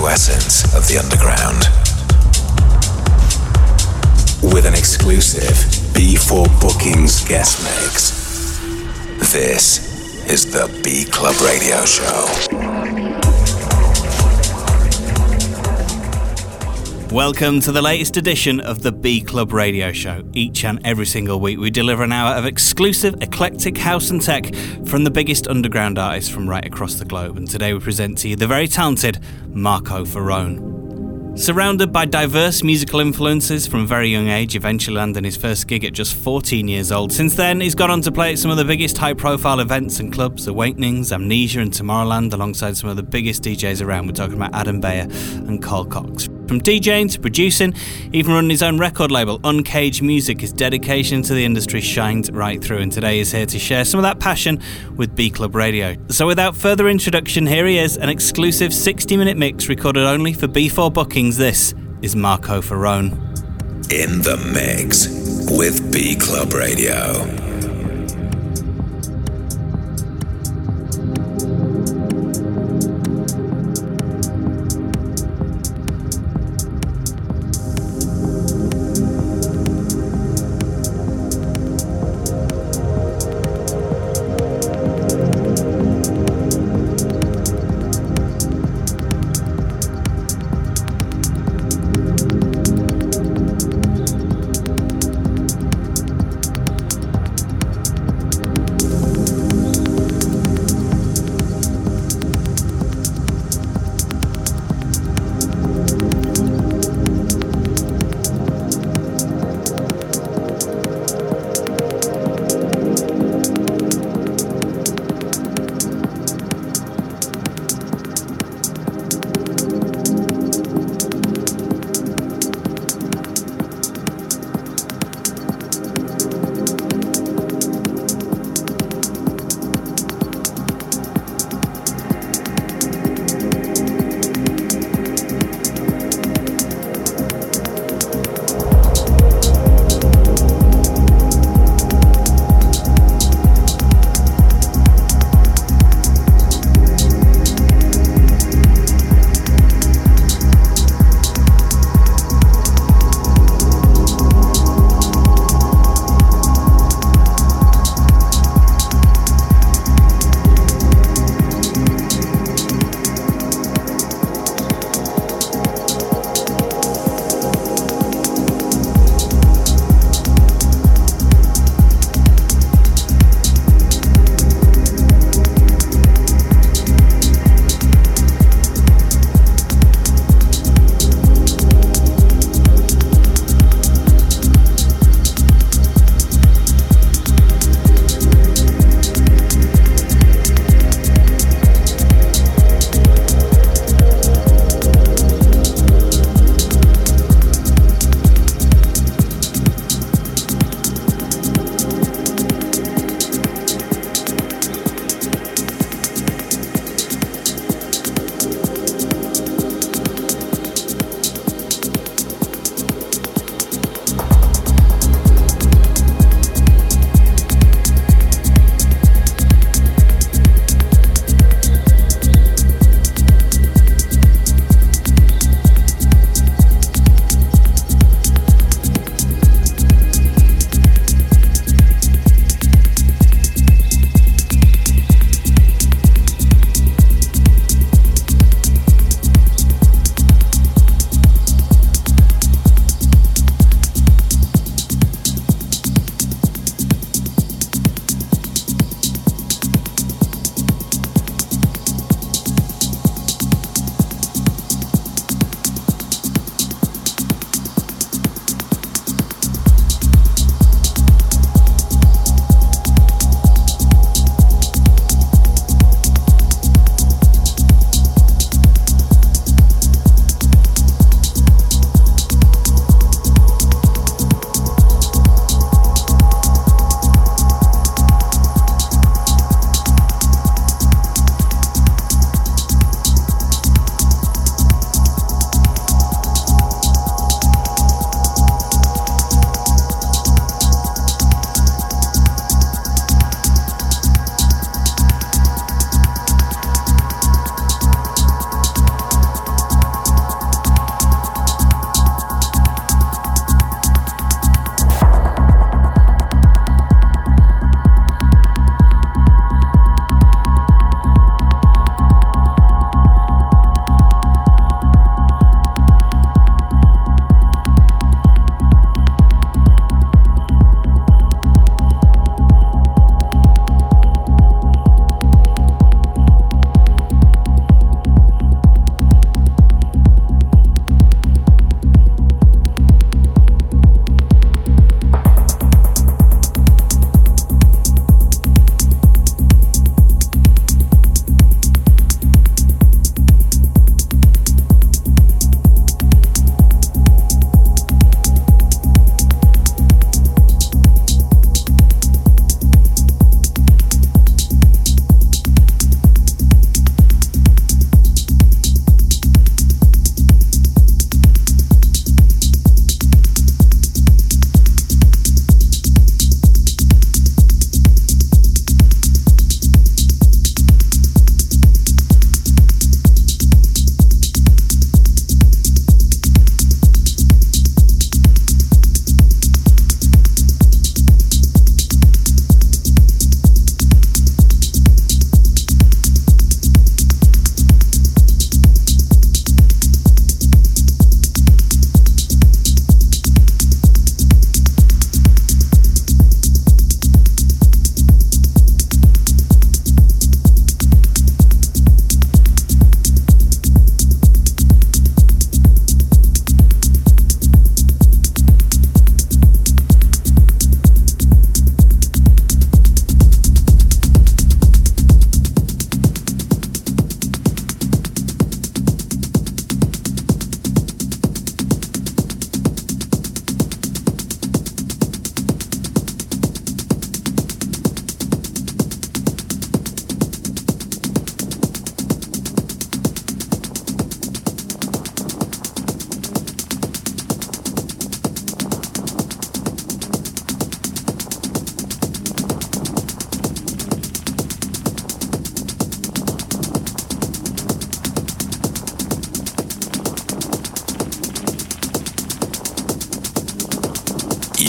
true essence of the underground. With an exclusive B4 Bookings guest mix. This is the B Club Radio Show. Welcome to the latest edition of the B Club Radio Show. Each and every single week, we deliver an hour of exclusive, eclectic house and tech from the biggest underground artists from right across the globe. And today, we present to you the very talented Marco Faraone. Surrounded by diverse musical influences from a very young age, eventually landing his first gig at just 14 years old. Since then, he's gone on to play at some of the biggest high profile events and clubs Awakenings, Amnesia, and Tomorrowland, alongside some of the biggest DJs around. We're talking about Adam Beyer and Carl Cox. From DJing to producing, even running his own record label, Uncaged Music, his dedication to the industry shines right through. And today he's here to share some of that passion with B Club Radio. So without further introduction, here he is, an exclusive 60 minute mix recorded only for B4 bookings. This is Marco Faraone. In the mix with B Club Radio.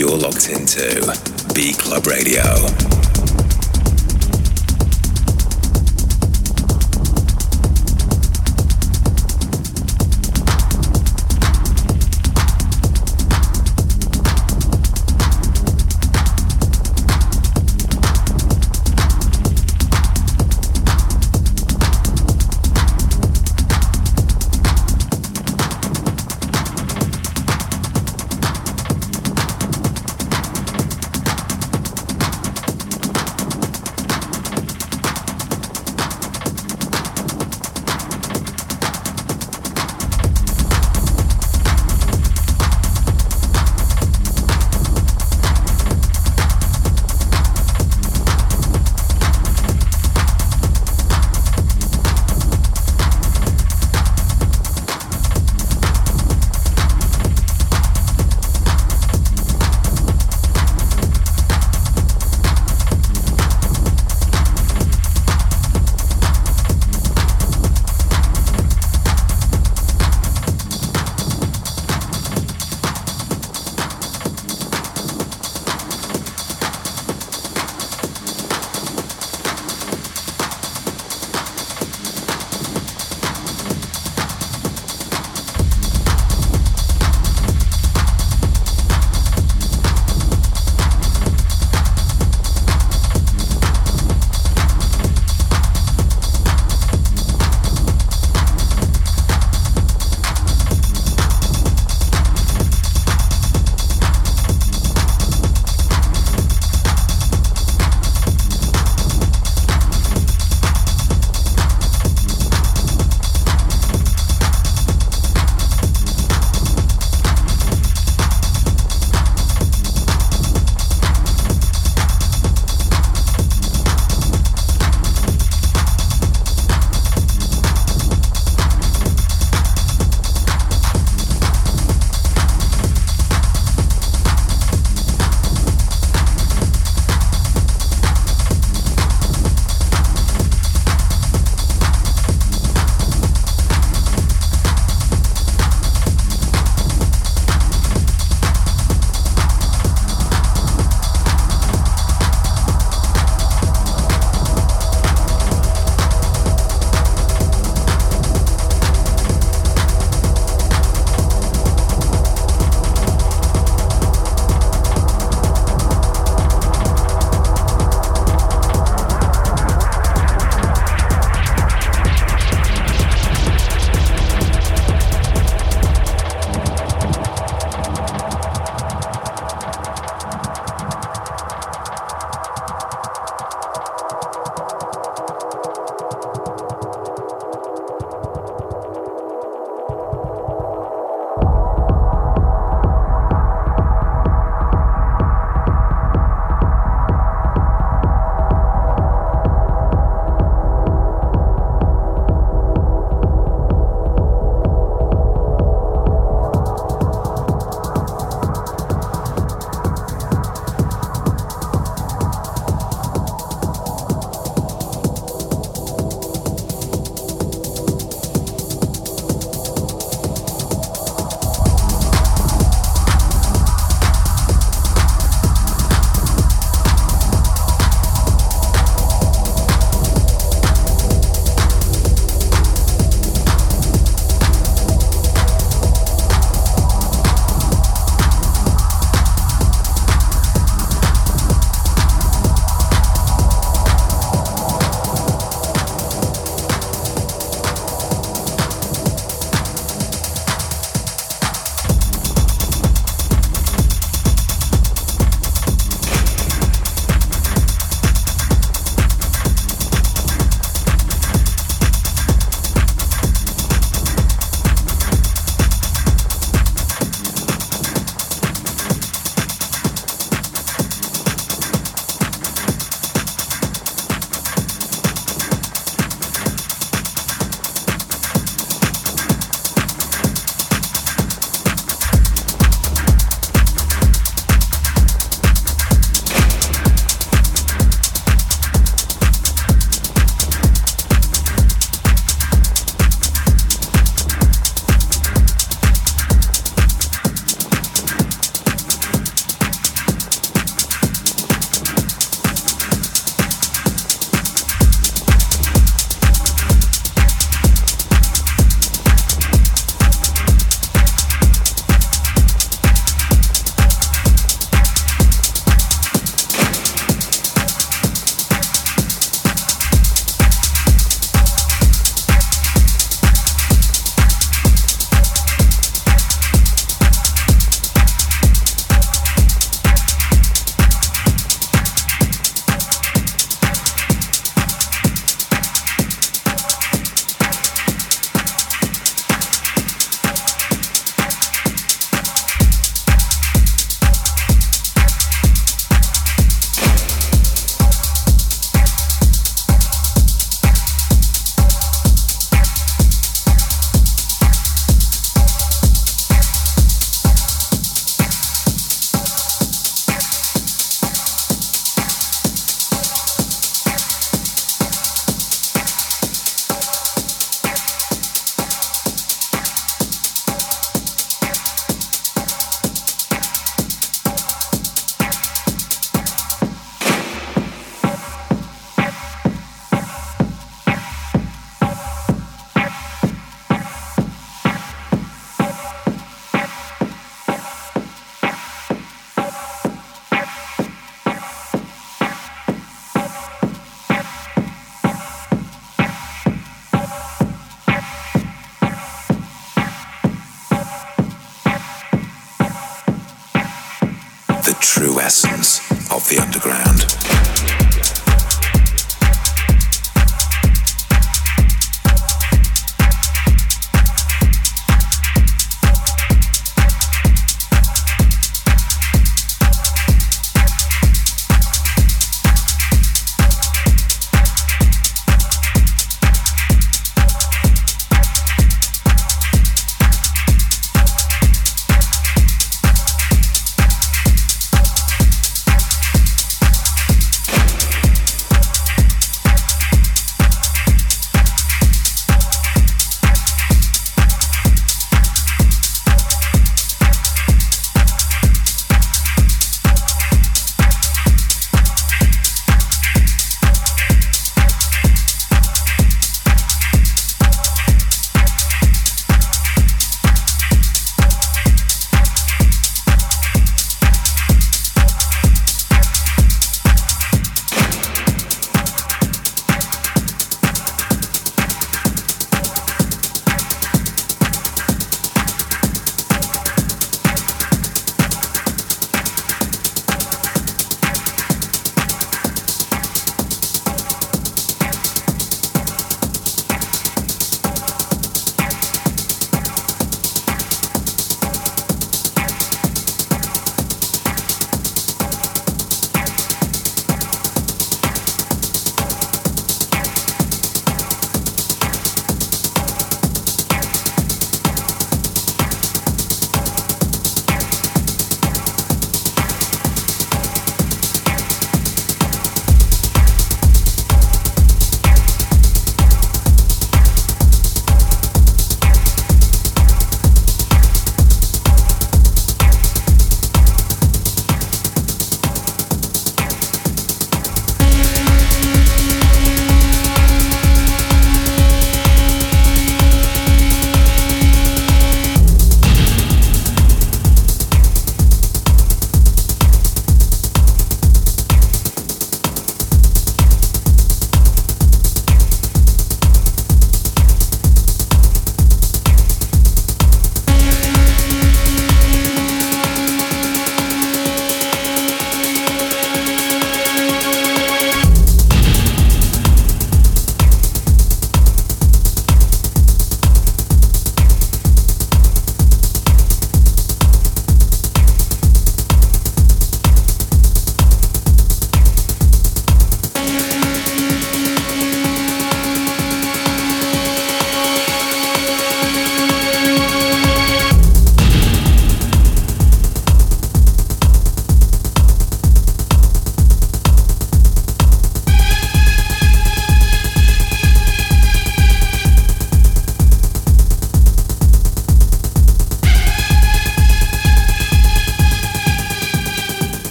You're locked into B Club Radio.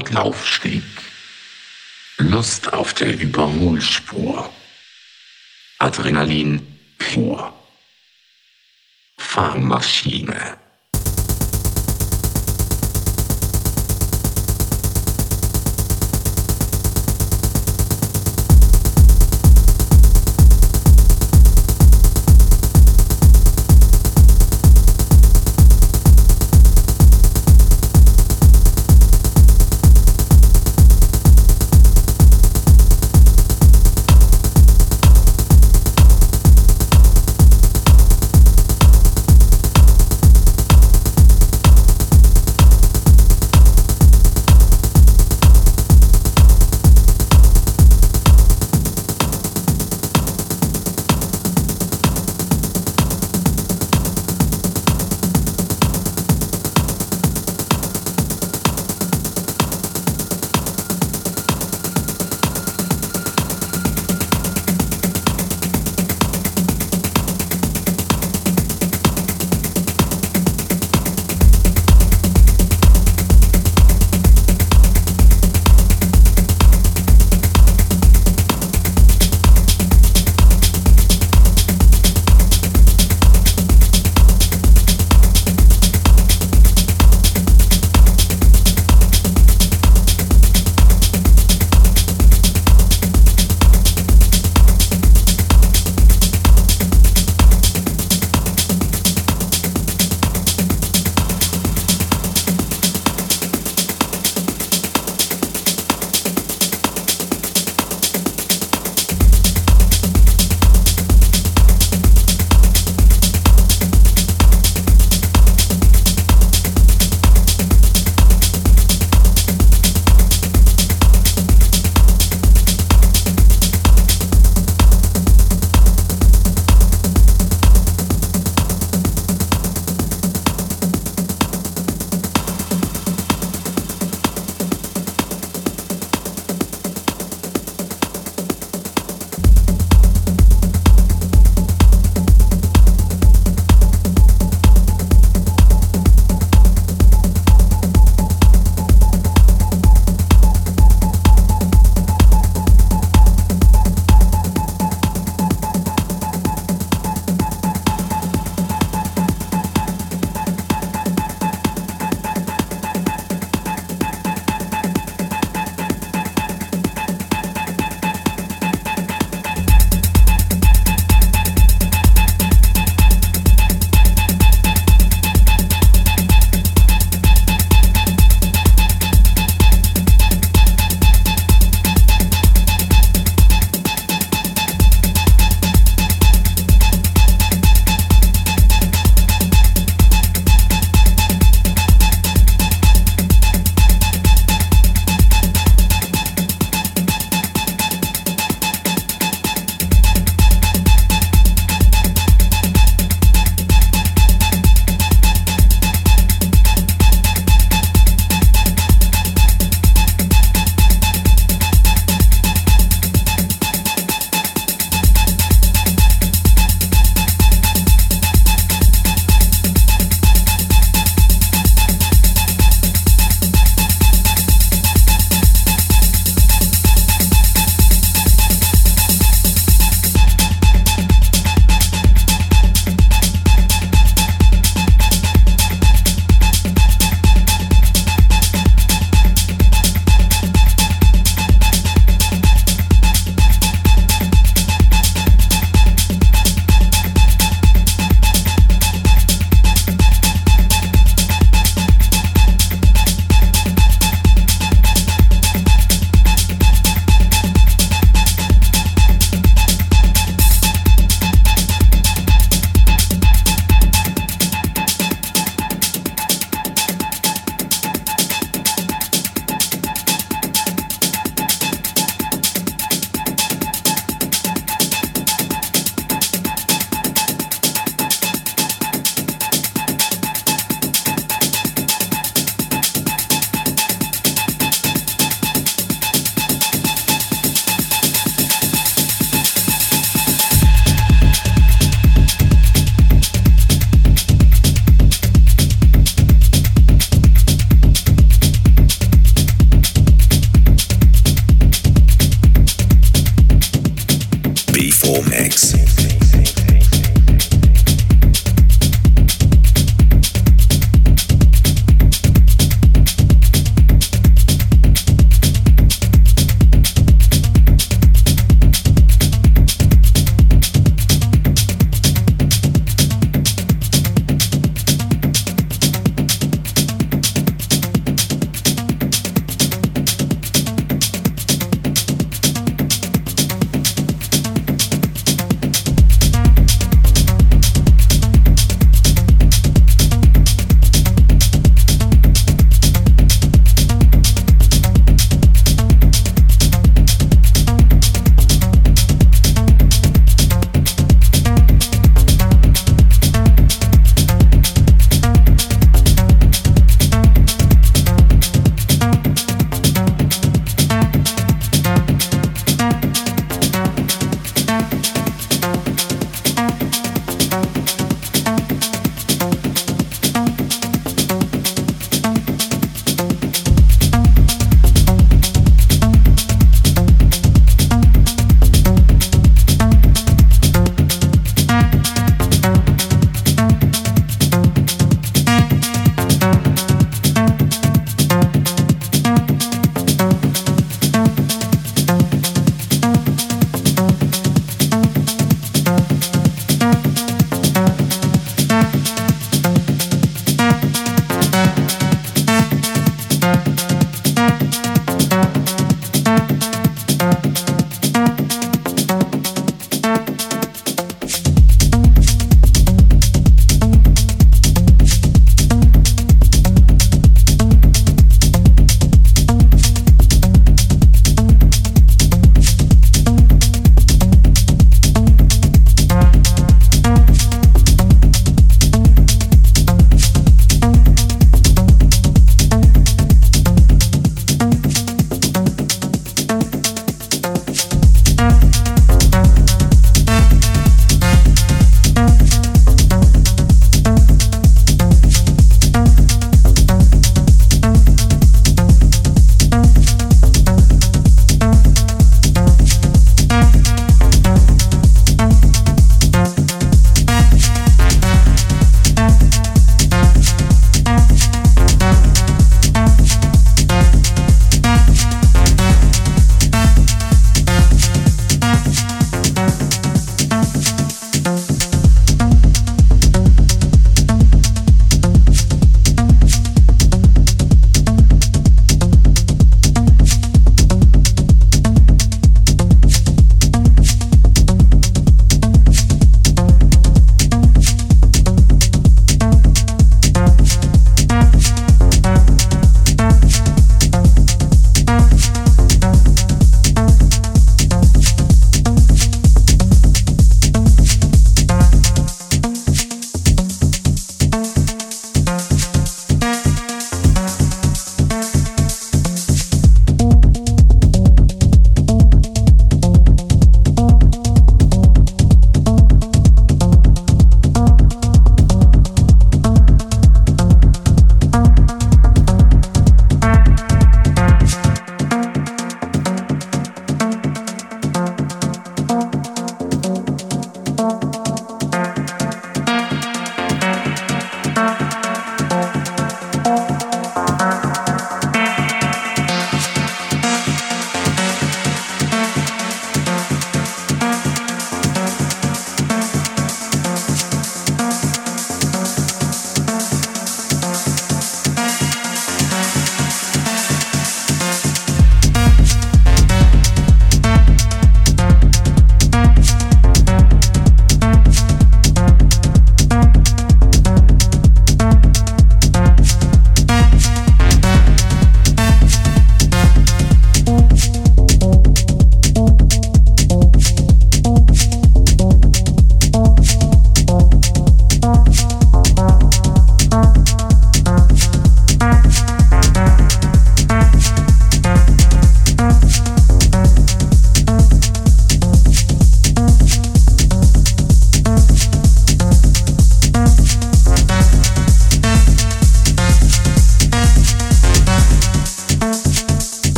Asphaltlaufsteg. Lust auf der Überholspur. Adrenalin pur. Fahrmaschine.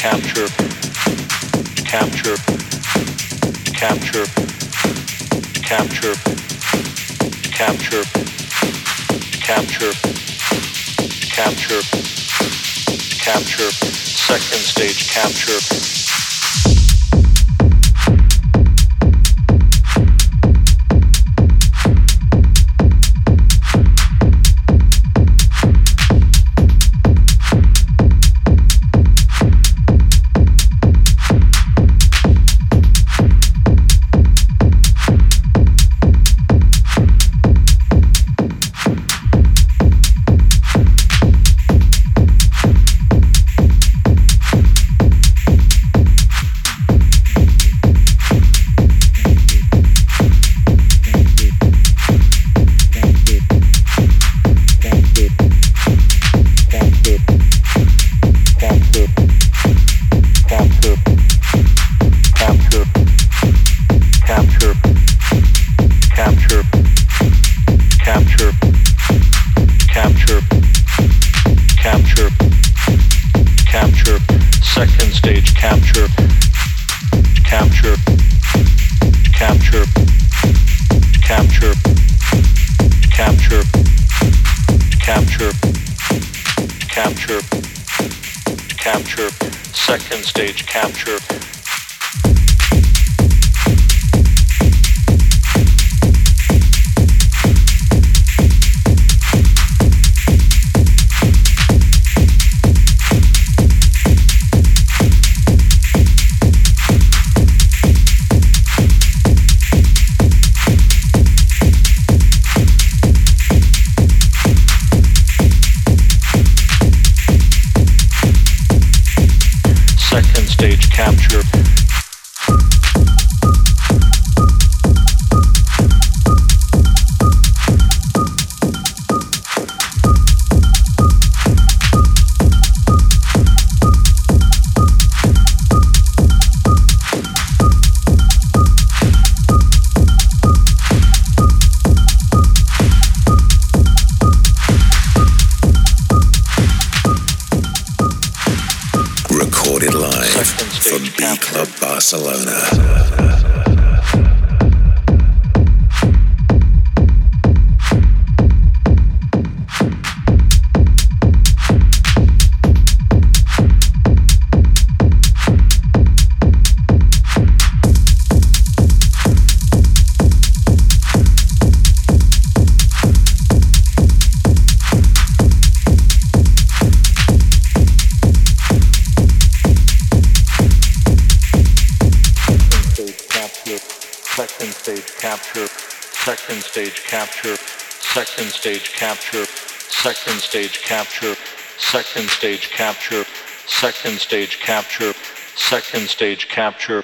capture stage capture. Second stage capture, second stage capture, second stage capture, second stage capture,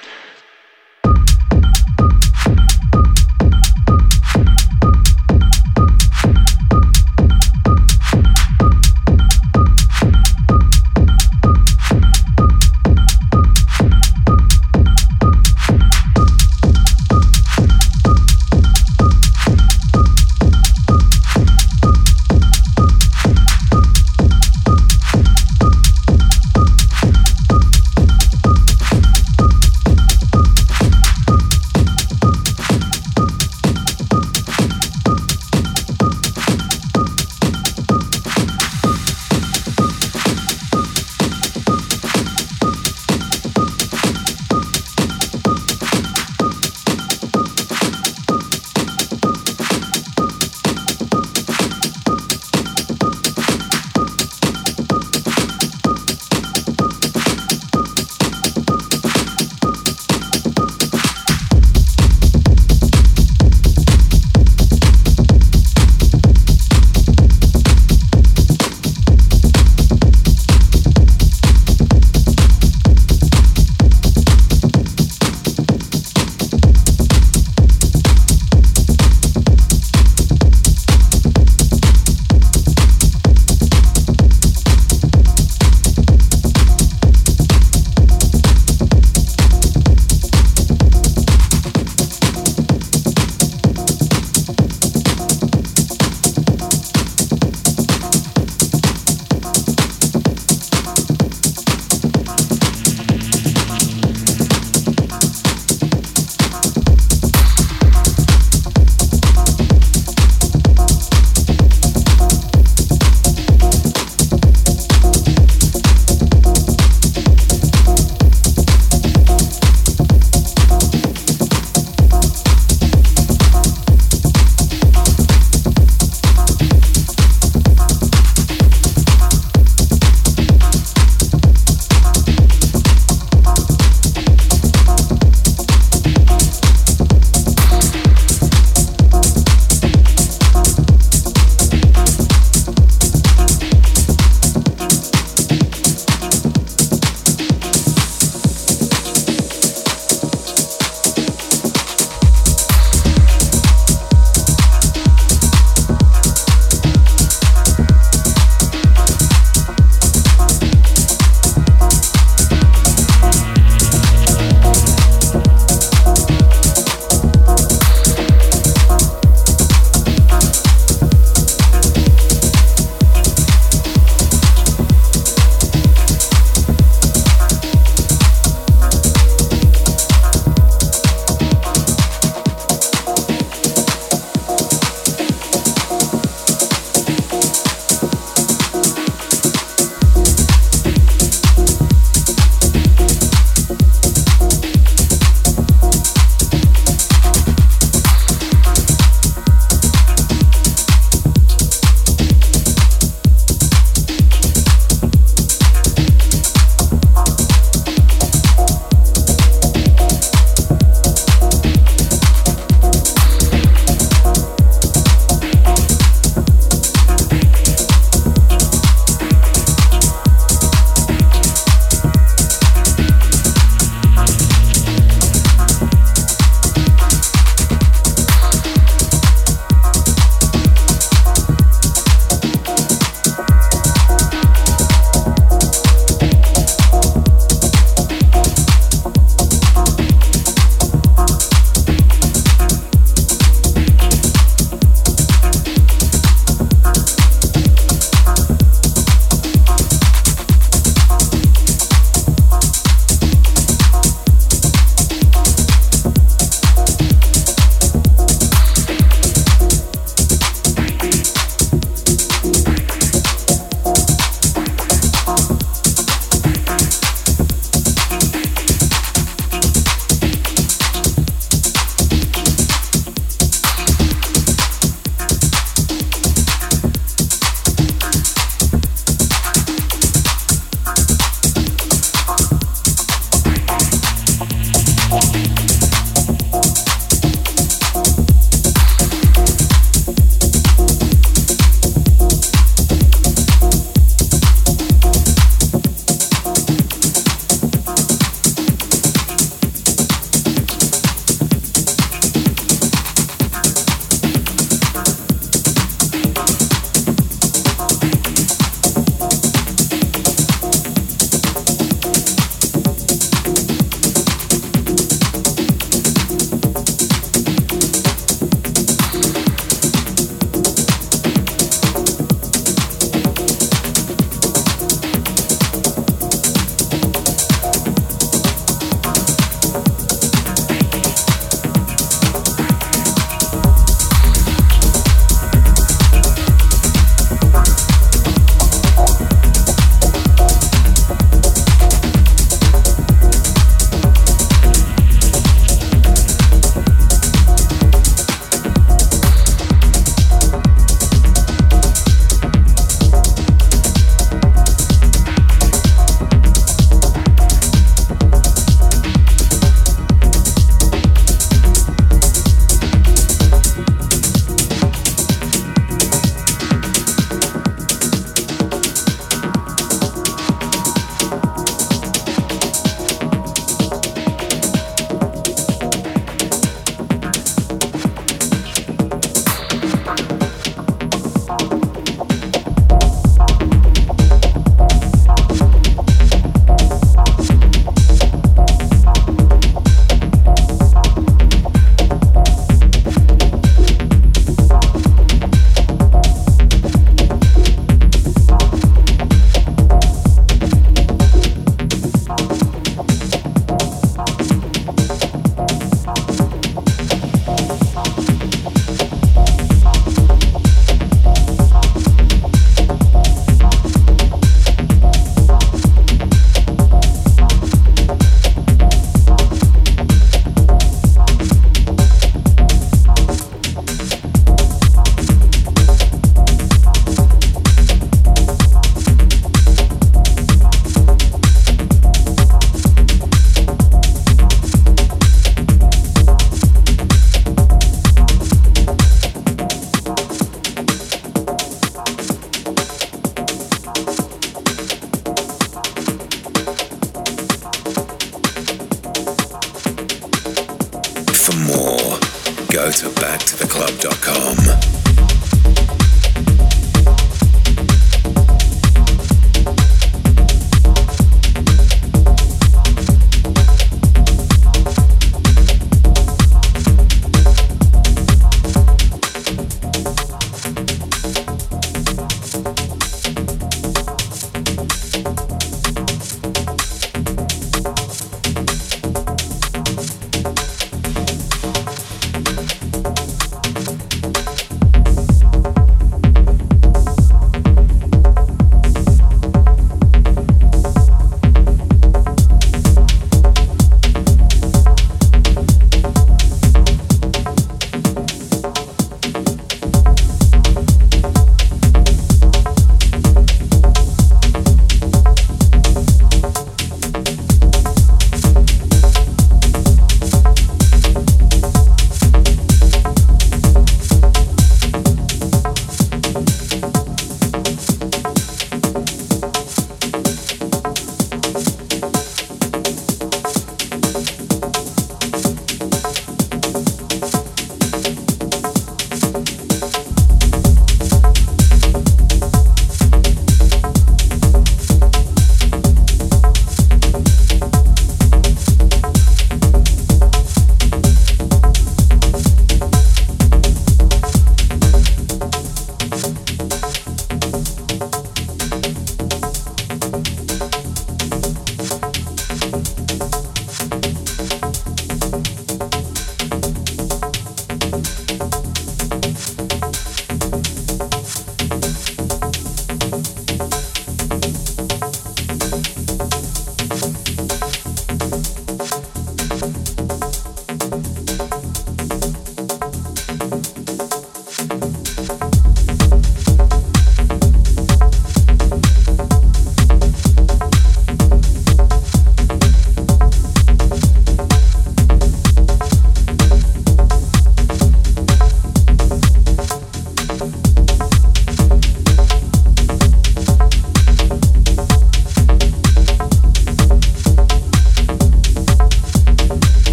go to backtotheclub.com.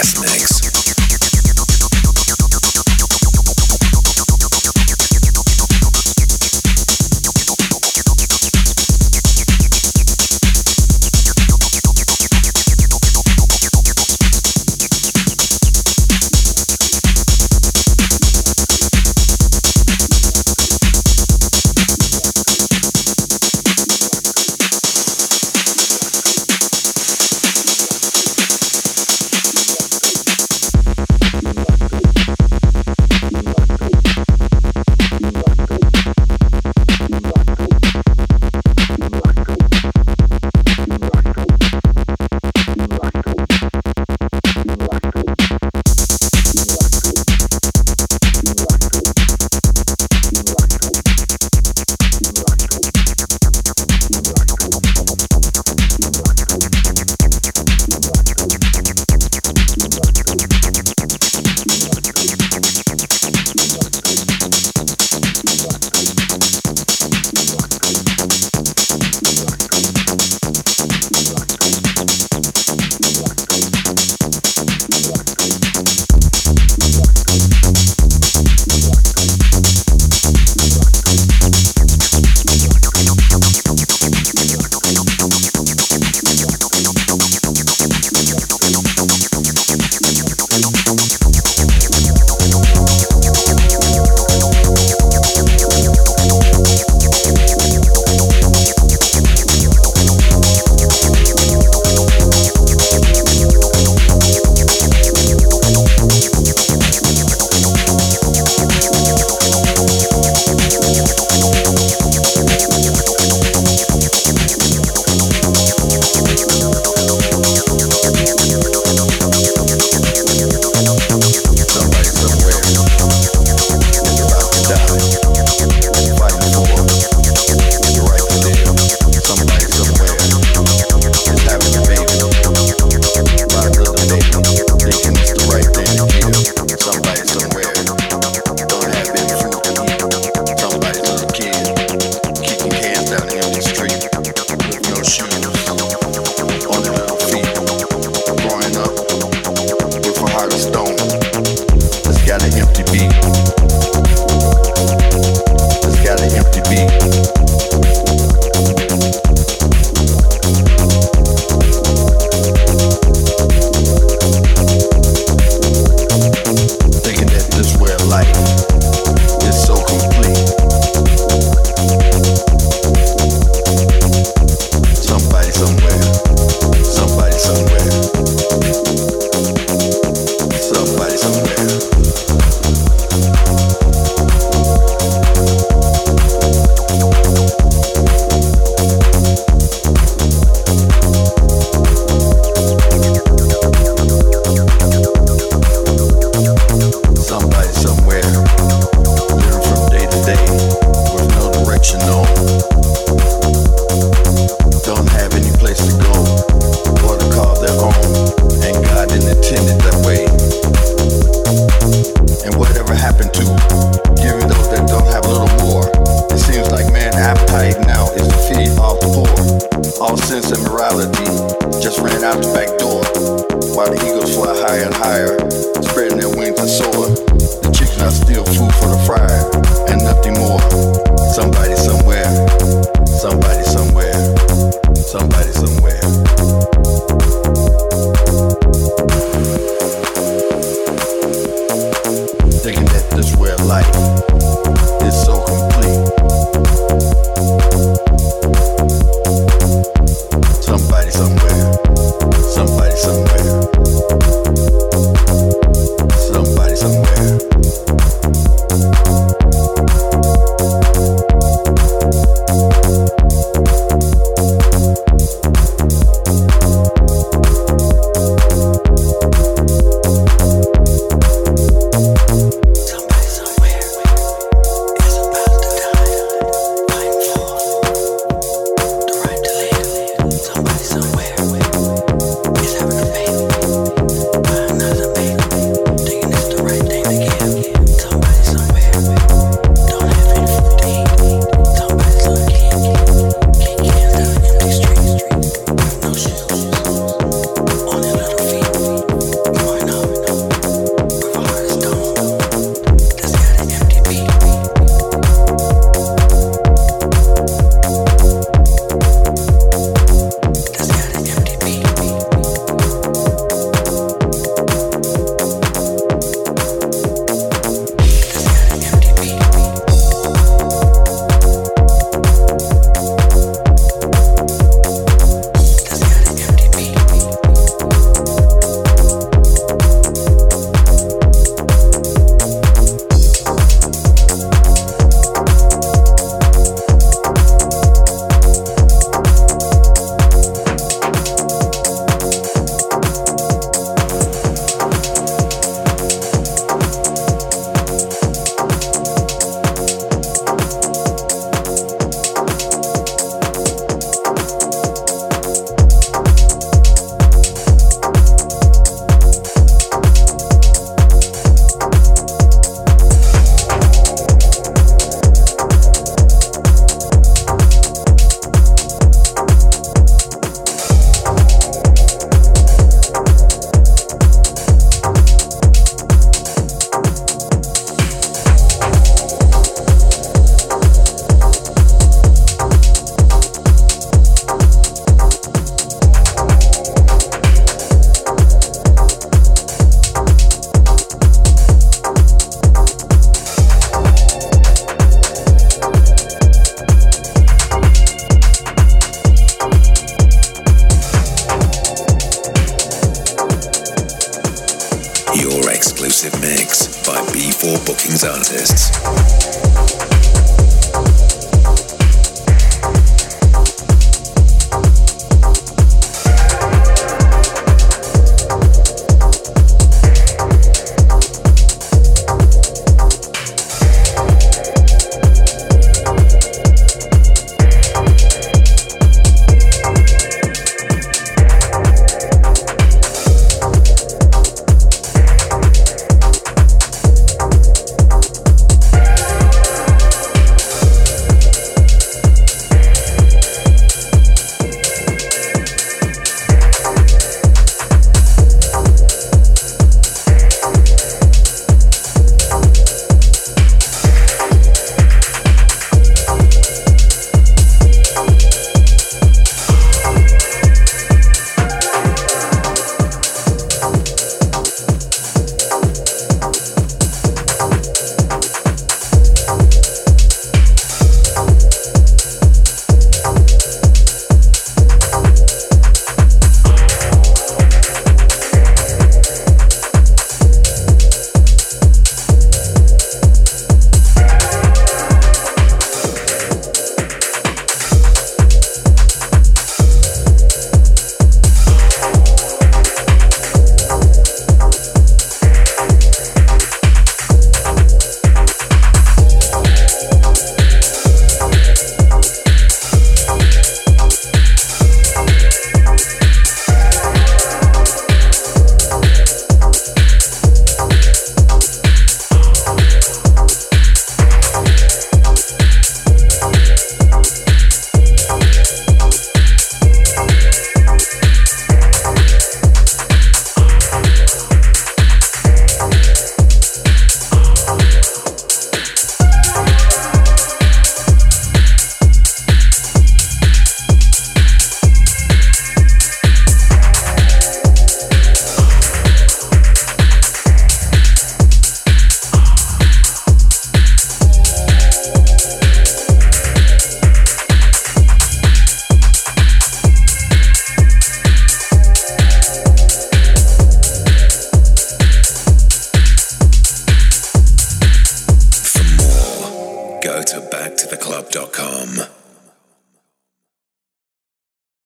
somewhere.